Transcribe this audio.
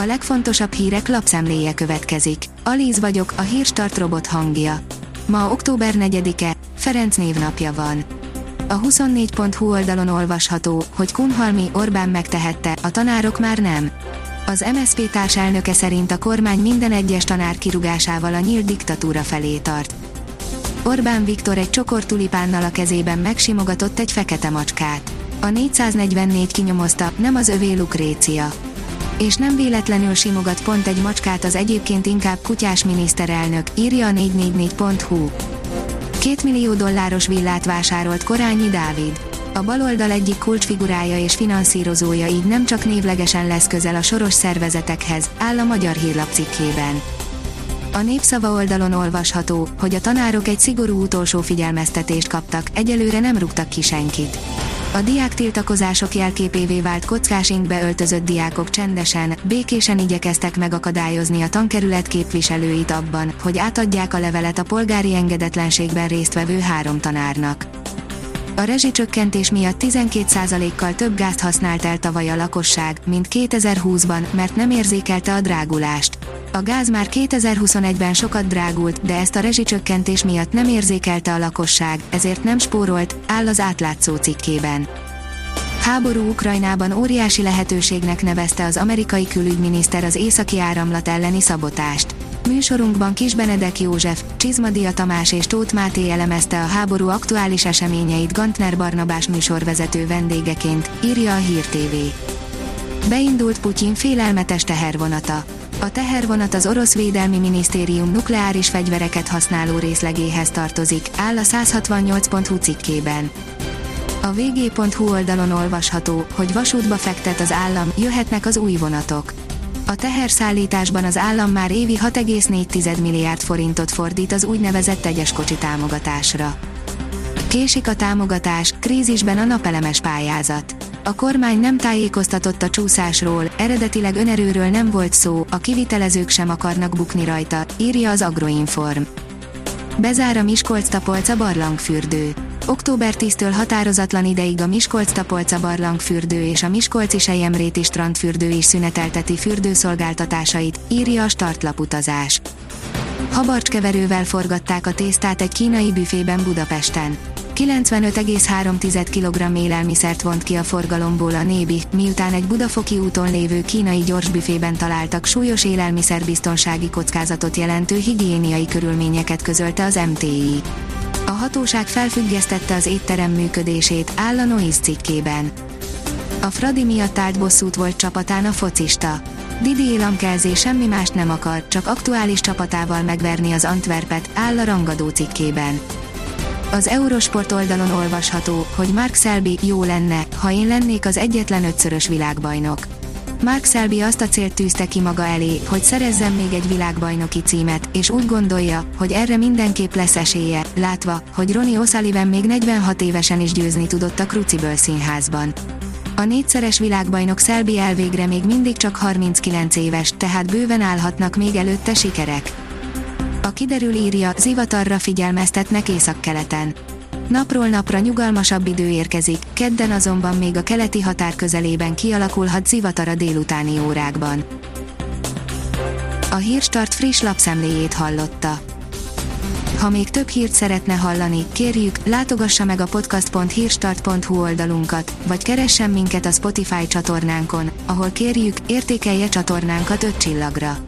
A legfontosabb hírek lapszemléje következik. Alíz vagyok, a hírstart robot hangja. Ma október 4-e, Ferenc névnapja van. A 24.hu oldalon olvasható, hogy Kunhalmi Orbán megtehette, a tanárok már nem. Az MSZP társelnöke szerint a kormány minden egyes tanár kirugásával a nyílt diktatúra felé tart. Orbán Viktor egy csokor tulipánnal a kezében megsimogatott egy fekete macskát. A 444 kinyomozta, nem az övé Lukrécia. És nem véletlenül simogat pont egy macskát az egyébként inkább kutyás miniszterelnök, írja a 444.hu. Két millió dolláros villát vásárolt Korányi Dávid. A baloldal egyik kulcsfigurája és finanszírozója így nem csak névlegesen lesz közel a soros szervezetekhez, áll a magyar hírlap cikkében. A népszava oldalon olvasható, hogy a tanárok egy szigorú utolsó figyelmeztetést kaptak, egyelőre nem rúgtak ki senkit. A diák tiltakozások jelképévé vált kockás öltözött diákok csendesen, békésen igyekeztek megakadályozni a tankerület képviselőit abban, hogy átadják a levelet a polgári engedetlenségben résztvevő három tanárnak. A rezsicsökkentés miatt 12%-kal több gázt használt el tavaly a lakosság, mint 2020-ban, mert nem érzékelte a drágulást. A gáz már 2021-ben sokat drágult, de ezt a rezsicsökkentés miatt nem érzékelte a lakosság, ezért nem spórolt, áll az átlátszó cikkében. Háború Ukrajnában óriási lehetőségnek nevezte az amerikai külügyminiszter az északi áramlat elleni szabotást. Műsorunkban Kis Benedek József, Csizmadia Tamás és Tóth Máté elemezte a háború aktuális eseményeit Gantner Barnabás műsorvezető vendégeként, írja a Hír TV. Beindult Putyin félelmetes tehervonata. A tehervonat az orosz védelmi minisztérium nukleáris fegyvereket használó részlegéhez tartozik, áll a 168.hu cikkében. A vg.hu oldalon olvasható, hogy vasútba fektet az állam, jöhetnek az új vonatok. A teherszállításban az állam már évi 6,4 milliárd forintot fordít az úgynevezett egyes kocsi támogatásra. Késik a támogatás, krízisben a napelemes pályázat. A kormány nem tájékoztatott a csúszásról, eredetileg önerőről nem volt szó, a kivitelezők sem akarnak bukni rajta, írja az Agroinform. Bezár a Miskolc-Tapolca barlangfürdő. Október 10-től határozatlan ideig a Miskolc-Tapolca barlangfürdő és a Miskolci Sejemréti strandfürdő is szünetelteti fürdőszolgáltatásait, írja a startlaputazás. Habarcskeverővel forgatták a tésztát egy kínai büfében Budapesten. 95,3 kg élelmiszert vont ki a forgalomból a Nébi, miután egy Budafoki úton lévő kínai gyorsbüfében találtak súlyos élelmiszerbiztonsági kockázatot jelentő higiéniai körülményeket közölte az MTI. A hatóság felfüggesztette az étterem működését, áll a Noise cikkében. A Fradi miatt állt bosszút volt csapatán a focista. Didi Élamkelzé semmi mást nem akar, csak aktuális csapatával megverni az Antwerpet, áll a rangadó cikkében. Az Eurosport oldalon olvasható, hogy Mark Selby jó lenne, ha én lennék az egyetlen ötszörös világbajnok. Mark Selby azt a célt tűzte ki maga elé, hogy szerezzen még egy világbajnoki címet, és úgy gondolja, hogy erre mindenképp lesz esélye, látva, hogy Ronnie O'Sullivan még 46 évesen is győzni tudott a Crucible színházban. A négyszeres világbajnok Selby elvégre még mindig csak 39 éves, tehát bőven állhatnak még előtte sikerek. A kiderül írja, zivatarra figyelmeztetnek északkeleten. Napról napra nyugalmasabb idő érkezik, kedden azonban még a keleti határ közelében kialakulhat zivatar a délutáni órákban. A Hírstart friss lapszemléjét hallotta. Ha még több hírt szeretne hallani, kérjük, látogassa meg a podcast.hírstart.hu oldalunkat, vagy keressen minket a Spotify csatornánkon, ahol kérjük, értékelje csatornánkat 5 csillagra.